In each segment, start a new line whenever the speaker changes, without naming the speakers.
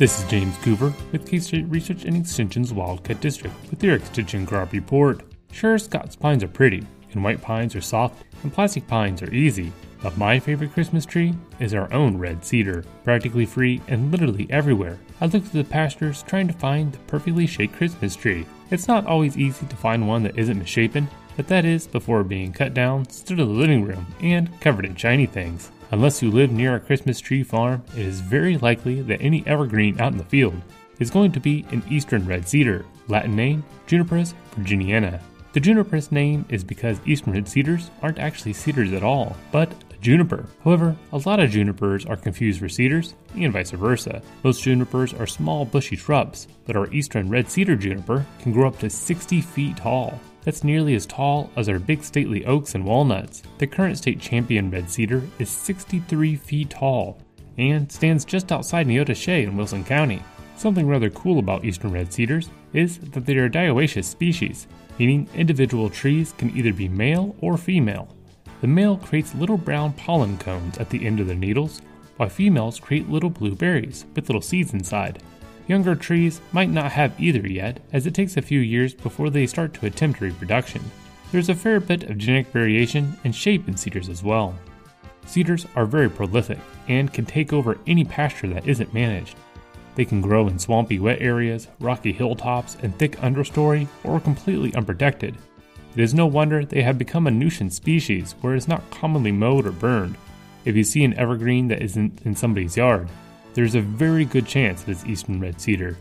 This is James Coover with K State Research and Extension's Wildcat District with your Extension Crop Report. Sure, Scots pines are pretty, and white pines are soft, and plastic pines are easy, but my favorite Christmas tree is our own red cedar, practically free and literally everywhere. I look through the pastures trying to find the perfectly shaped Christmas tree. It's not always easy to find one that isn't misshapen, but that is before being cut down, stood in the living room, and covered in shiny things. Unless you live near a Christmas tree farm, it is very likely that any evergreen out in the field is going to be an eastern red cedar, Latin name Juniperus virginiana. The Juniperus name is because eastern red cedars aren't actually cedars at all, but a juniper. However, a lot of junipers are confused for cedars, and vice versa. Most junipers are small bushy shrubs, but our eastern red cedar juniper can grow up to 60 feet tall. That's nearly as tall as our big stately oaks and walnuts. The current state champion red cedar is 63 feet tall and stands just outside Neodesha in Wilson County. Something rather cool about eastern red cedars is that they are a dioecious species, meaning individual trees can either be male or female. The male creates little brown pollen cones at the end of their needles, while females create little blue berries with little seeds inside. Younger trees might not have either yet, as it takes a few years before they start to attempt reproduction. There's a fair bit of genetic variation and shape in cedars as well. Cedars are very prolific and can take over any pasture that isn't managed. They can grow in swampy wet areas, rocky hilltops, and thick understory, or completely unprotected. It is no wonder they have become a nuisance species where it is not commonly mowed or burned. If you see an evergreen that isn't in somebody's yard, there's a very good chance it's eastern red cedar.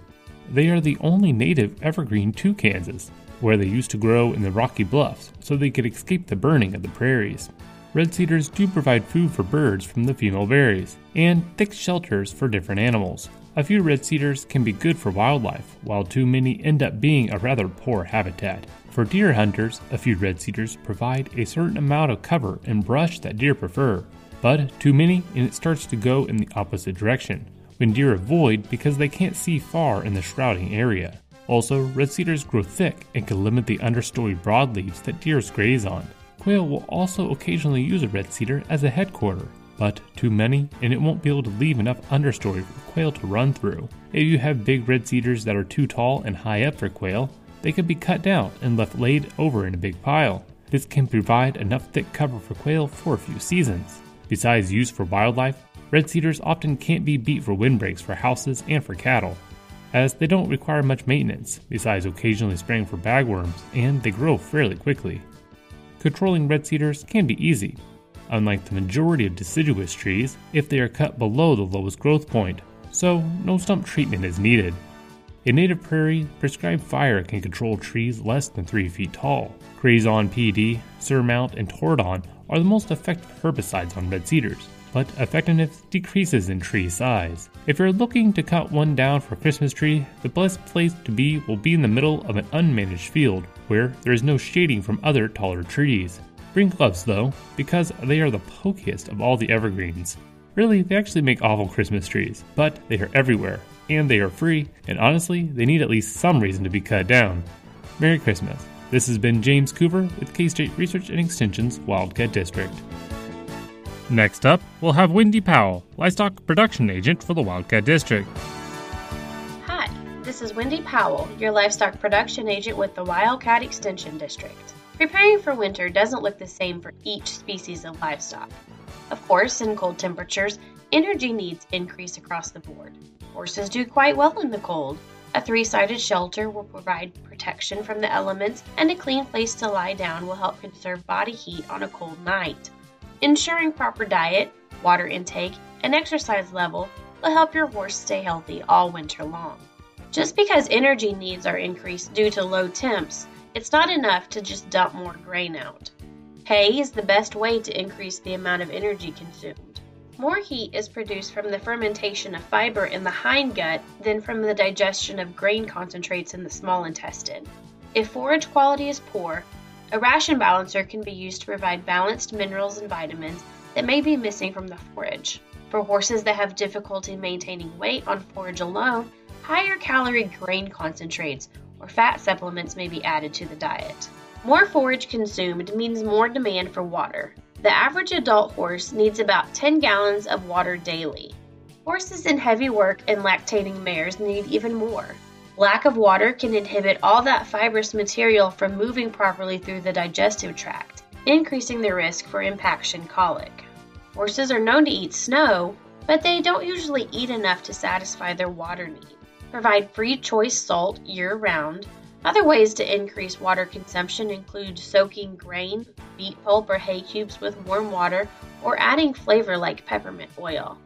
They are the only native evergreen to Kansas, where they used to grow in the rocky bluffs so they could escape the burning of the prairies. Red cedars do provide food for birds from the female berries, and thick shelters for different animals. A few red cedars can be good for wildlife, while too many end up being a rather poor habitat. For deer hunters, a few red cedars provide a certain amount of cover and brush that deer prefer, but too many and it starts to go in the opposite direction, when deer avoid because they can't see far in the shrouding area. Also, red cedars grow thick and can limit the understory broadleaves that deer graze on. Quail will also occasionally use a red cedar as a headquarter, but too many and it won't be able to leave enough understory for quail to run through. If you have big red cedars that are too tall and high up for quail, they could be cut down and left laid over in a big pile. This can provide enough thick cover for quail for a few seasons. Besides use for wildlife, red cedars often can't be beat for windbreaks for houses and for cattle, as they don't require much maintenance, besides occasionally spraying for bagworms, and they grow fairly quickly. Controlling red cedars can be easy, unlike the majority of deciduous trees if they are cut below the lowest growth point, so no stump treatment is needed. In native prairie, prescribed fire can control trees less than 3 feet tall. Grazon PD, Surmount, and Tordon are the most effective herbicides on red cedars, but effectiveness decreases in tree size. If you're looking to cut one down for a Christmas tree, the best place to be will be in the middle of an unmanaged field where there is no shading from other taller trees. Bring gloves though, because they are the pokiest of all the evergreens. Really, they actually make awful Christmas trees, but they are everywhere, and they are free, and honestly, they need at least some reason to be cut down. Merry Christmas. This has been James Coover with K State Research and Extension's Wildcat District. Next up, we'll have Wendy Powell, livestock production agent for the Wildcat District.
Hi, this is Wendy Powell, your livestock production agent with the Wildcat Extension District. Preparing for winter doesn't look the same for each species of livestock. Of course, in cold temperatures, energy needs increase across the board. Horses do quite well in the cold, a three sided shelter will provide protection from the elements, and a clean place to lie down will help conserve body heat on a cold night. Ensuring proper diet, water intake, and exercise level will help your horse stay healthy all winter long. Just because energy needs are increased due to low temps, it's not enough to just dump more grain out. Hay is the best way to increase the amount of energy consumed. More heat is produced from the fermentation of fiber in the hindgut than from the digestion of grain concentrates in the small intestine. If forage quality is poor, a ration balancer can be used to provide balanced minerals and vitamins that may be missing from the forage. For horses that have difficulty maintaining weight on forage alone, higher calorie grain concentrates or fat supplements may be added to the diet. More forage consumed means more demand for water, the average adult horse needs about 10 gallons of water daily. Horses in heavy work and lactating mares need even more. Lack of water can inhibit all that fibrous material from moving properly through the digestive tract, increasing the risk for impaction colic. Horses are known to eat snow, but they don't usually eat enough to satisfy their water need. Provide free choice salt year round. Other ways to increase water consumption include soaking grain, beet pulp, or hay cubes with warm water, or adding flavor like peppermint oil.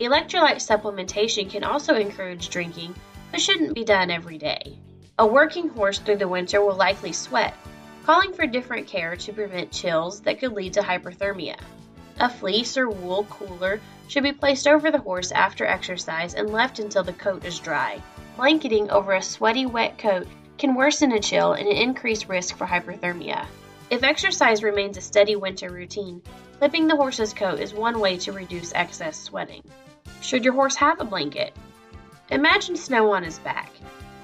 Electrolyte supplementation can also encourage drinking, but shouldn't be done every day. A working horse through the winter will likely sweat, calling for different care to prevent chills that could lead to hypothermia. A fleece or wool cooler should be placed over the horse after exercise and left until the coat is dry. Blanketing over a sweaty, wet coat can worsen a chill and increase risk for hypothermia. If exercise remains a steady winter routine, clipping the horse's coat is one way to reduce excess sweating. Should your horse have a blanket? Imagine snow on his back.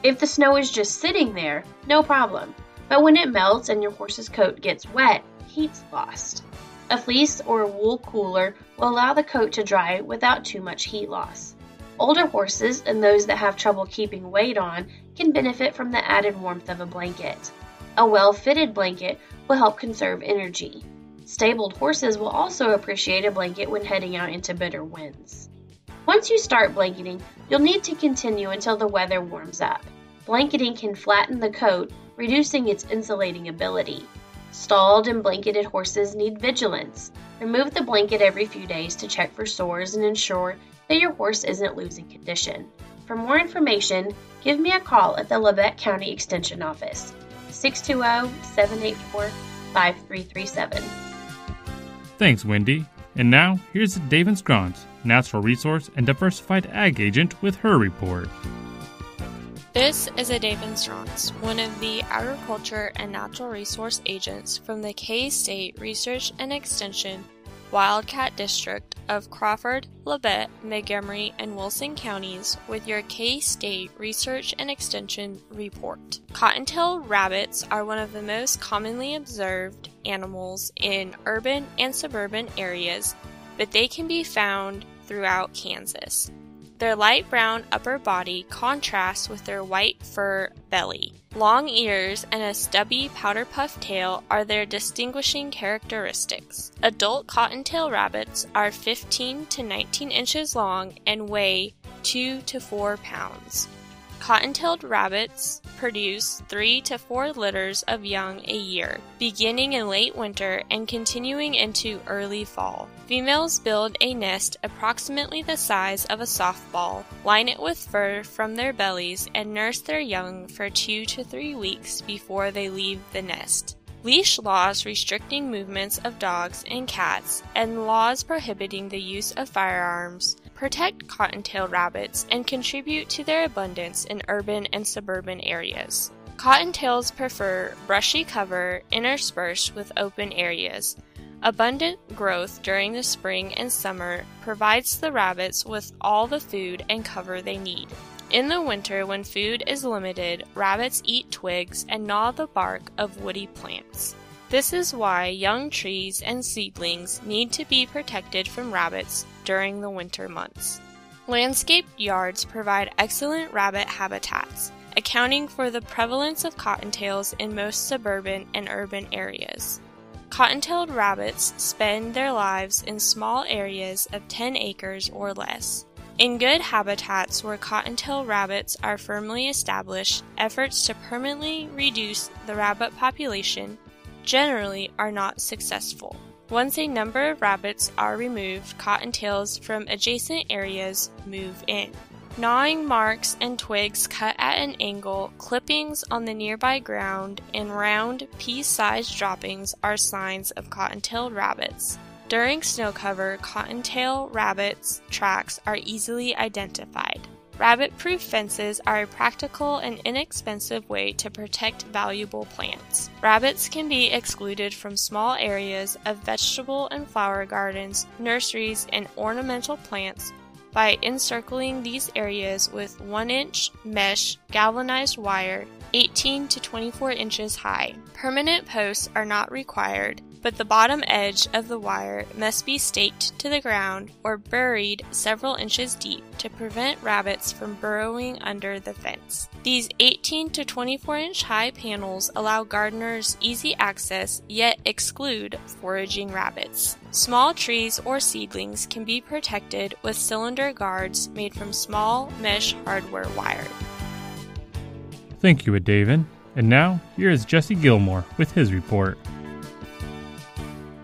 If the snow is just sitting there, no problem. But when it melts and your horse's coat gets wet, heat's lost. A fleece or a wool cooler will allow the coat to dry without too much heat loss. Older horses and those that have trouble keeping weight on can benefit from the added warmth of a blanket. A well fitted blanket will help conserve energy. Stabled horses will also appreciate a blanket when heading out into bitter winds. Once you start blanketing, you'll need to continue until the weather warms up. Blanketing can flatten the coat, reducing its insulating ability. Stalled and blanketed horses need vigilance. Remove the blanket every few days to check for sores and ensure that your horse isn't losing condition. For more information, give me a call at the Labette County Extension Office, 620 784 5337.
Thanks, Wendy. And now, here's Dave Scrons, Natural Resource and Diversified Ag Agent, with her report.
This is a Dave Strauss, one of the agriculture and natural resource agents from the K State Research and Extension Wildcat District of Crawford, Labette, Montgomery, and Wilson counties with your K State Research and Extension report. Cottontail rabbits are one of the most commonly observed animals in urban and suburban areas, but they can be found throughout Kansas. Their light brown upper body contrasts with their white fur belly. Long ears and a stubby powder puff tail are their distinguishing characteristics. Adult cottontail rabbits are 15 to 19 inches long and weigh 2 to 4 pounds. Cotton-tailed rabbits produce 3 to 4 litters of young a year, beginning in late winter and continuing into early fall. Females build a nest approximately the size of a softball, line it with fur from their bellies, and nurse their young for 2 to 3 weeks before they leave the nest. Leash laws restricting movements of dogs and cats, and laws prohibiting the use of firearms protect cottontail rabbits, and contribute to their abundance in urban and suburban areas. Cottontails prefer brushy cover interspersed with open areas. Abundant growth during the spring and summer provides the rabbits with all the food and cover they need. In the winter, when food is limited, rabbits eat twigs and gnaw the bark of woody plants. This is why young trees and seedlings need to be protected from rabbits during the winter months. Landscaped yards provide excellent rabbit habitats, accounting for the prevalence of cottontails in most suburban and urban areas. Cotton-tailed rabbits spend their lives in small areas of 10 acres or less. In good habitats where cottontail rabbits are firmly established, efforts to permanently reduce the rabbit population generally are not successful. Once a number of rabbits are removed, cottontails from adjacent areas move in. Gnawing marks and twigs cut at an angle, clippings on the nearby ground, and round, pea sized droppings are signs of cottontail rabbits. During snow cover, cottontail rabbits' tracks are easily identified. Rabbit proof fences are a practical and inexpensive way to protect valuable plants. Rabbits can be excluded from small areas of vegetable and flower gardens, nurseries, and ornamental plants by encircling these areas with 1 inch mesh galvanized wire 18 to 24 inches high. Permanent posts are not required, but the bottom edge of the wire must be staked to the ground or buried several inches deep to prevent rabbits from burrowing under the fence. These 18 to 24 inch high panels allow gardeners easy access yet exclude foraging rabbits. Small trees or seedlings can be protected with cylinder guards made from small mesh hardware wire.
Thank you, David. And now, here is Jesse Gilmore with his report.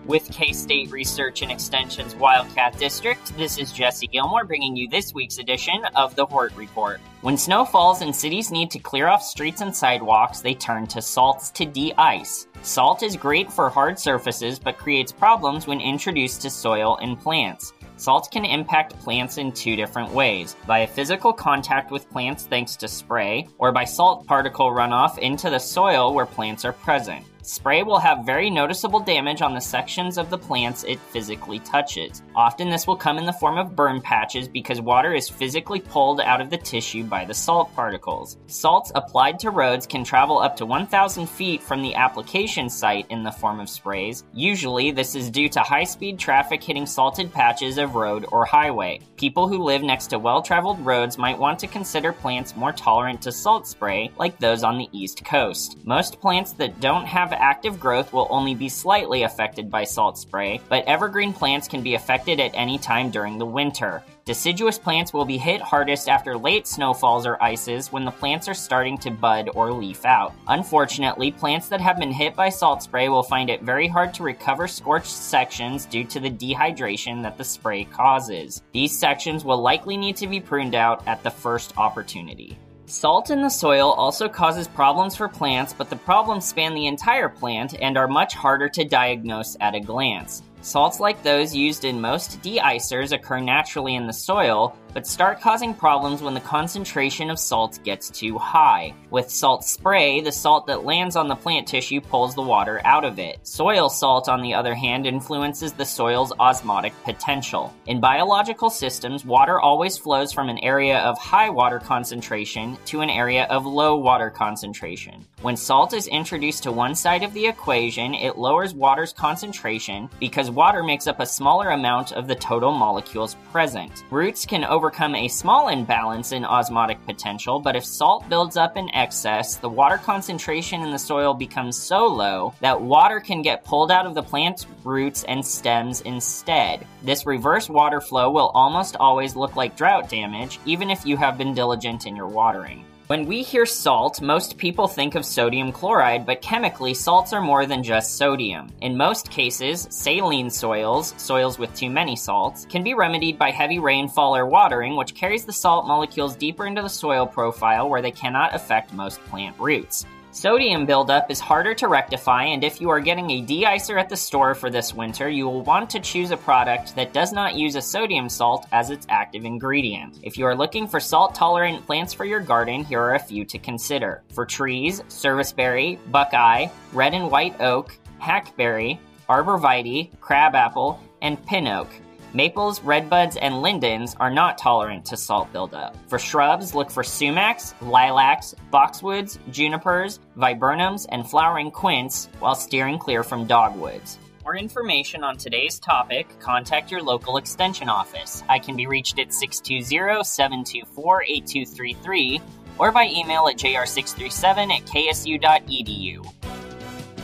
With K State Research and Extension's Wildcat District, this is Jesse Gilmore bringing you this week's edition of the Hort Report. When snow falls and cities need to clear off streets and sidewalks, they turn to salts to de ice. Salt is great for hard surfaces but creates problems when introduced to soil and plants. Salt can impact plants in two different ways via physical contact with plants thanks to spray, or by salt particle runoff into the soil where plants are present. Spray will have very noticeable damage on the sections of the plants it physically touches. Often this will come in the form of burn patches because water is physically pulled out of the tissue by the salt particles. Salts applied to roads can travel up to 1,000 feet from the application site in the form of sprays. Usually, this is due to high speed traffic hitting salted patches of road or highway. People who live next to well traveled roads might want to consider plants more tolerant to salt spray, like those on the East Coast. Most plants that don't have active growth will only be slightly affected by salt spray, but evergreen plants can be affected at any time during the winter. Deciduous plants will be hit hardest after late snowfalls or ices when the plants are starting to bud or leaf out. Unfortunately, plants that have been hit by salt spray will find it very hard to recover scorched sections due to the dehydration that the spray causes. These sections will likely need to be pruned out at the first opportunity. Salt in the soil also causes problems for plants, but the problems span the entire plant and are much harder to diagnose at a glance. Salts like those used in most de-icers occur naturally in the soil, but start causing problems when the concentration of salt gets too high. With salt spray, the salt that lands on the plant tissue pulls the water out of it. Soil salt, on the other hand, influences the soil's osmotic potential. In biological systems, water always flows from an area of high water concentration to an area of low water concentration. When salt is introduced to one side of the equation, it lowers water's concentration because water makes up a smaller amount of the total molecules present. Roots can overcome a small imbalance in osmotic potential, but if salt builds up in excess, the water concentration in the soil becomes so low that water can get pulled out of the plant's roots and stems instead. This reverse water flow will almost always look like drought damage, even if you have been diligent in your watering. When we hear salt, most people think of sodium chloride, but chemically, salts are more than just sodium. In most cases, saline soils, soils with too many salts, can be remedied by heavy rainfall or watering, which carries the salt molecules deeper into the soil profile where they cannot affect most plant roots. Sodium buildup is harder to rectify, and if you are getting a de-icer at the store for this winter, you will want to choose a product that does not use a sodium salt as its active ingredient. If you are looking for salt-tolerant plants for your garden, here are a few to consider. For trees, serviceberry, buckeye, red and white oak, hackberry, arborvitae, crabapple, and pin oak. Maples, redbuds, and lindens are not tolerant to salt buildup. For shrubs, look for sumacs, lilacs, boxwoods, junipers, viburnums, and flowering quince while steering clear from dogwoods. For information on today's topic, contact your local extension office. I can be reached at 620 724 8233 or by email at jr637 at ksu.edu.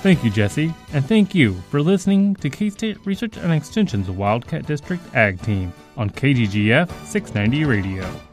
Thank you, Jesse, and thank you for listening to K State Research and Extension's Wildcat District Ag Team on KGGF 690 Radio.